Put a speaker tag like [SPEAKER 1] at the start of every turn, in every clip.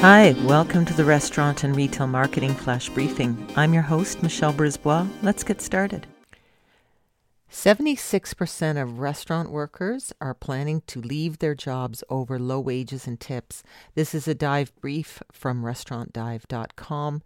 [SPEAKER 1] Hi, welcome to the Restaurant and Retail Marketing Flash Briefing. I'm your host, Michelle Brisbois. Let's get started. 76% of restaurant workers are planning to leave their jobs over low wages and tips. This is a dive brief from restaurantdive.com.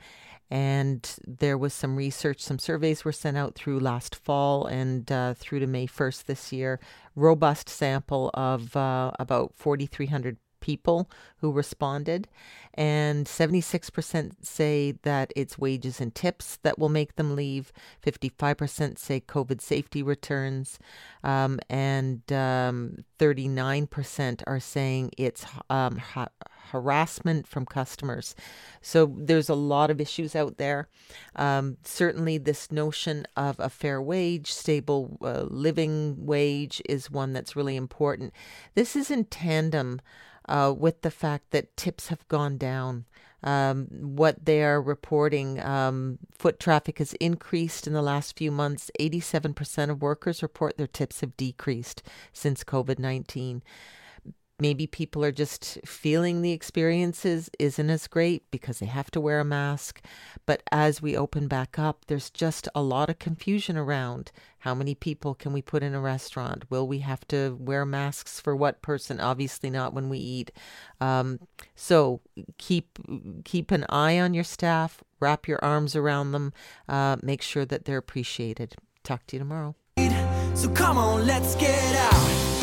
[SPEAKER 1] And there was some research, some surveys were sent out through last fall and uh, through to May 1st this year. Robust sample of uh, about 4,300 people who responded, and 76% say that it's wages and tips that will make them leave. 55% say COVID safety returns, um, and um, 39% are saying it's um, ha- harassment from customers. So there's a lot of issues out there. Um, certainly, this notion of a fair wage, stable uh, living wage is one that's really important. This is in tandem uh, with the fact that tips have gone down. Um, what they are reporting, um, foot traffic has increased in the last few months. 87% of workers report their tips have decreased since COVID 19 maybe people are just feeling the experiences isn't as great because they have to wear a mask. But as we open back up, there's just a lot of confusion around how many people can we put in a restaurant? Will we have to wear masks for what person? Obviously not when we eat. Um, so keep keep an eye on your staff. Wrap your arms around them. Uh, make sure that they're appreciated. Talk to you tomorrow. So come on, let's get out.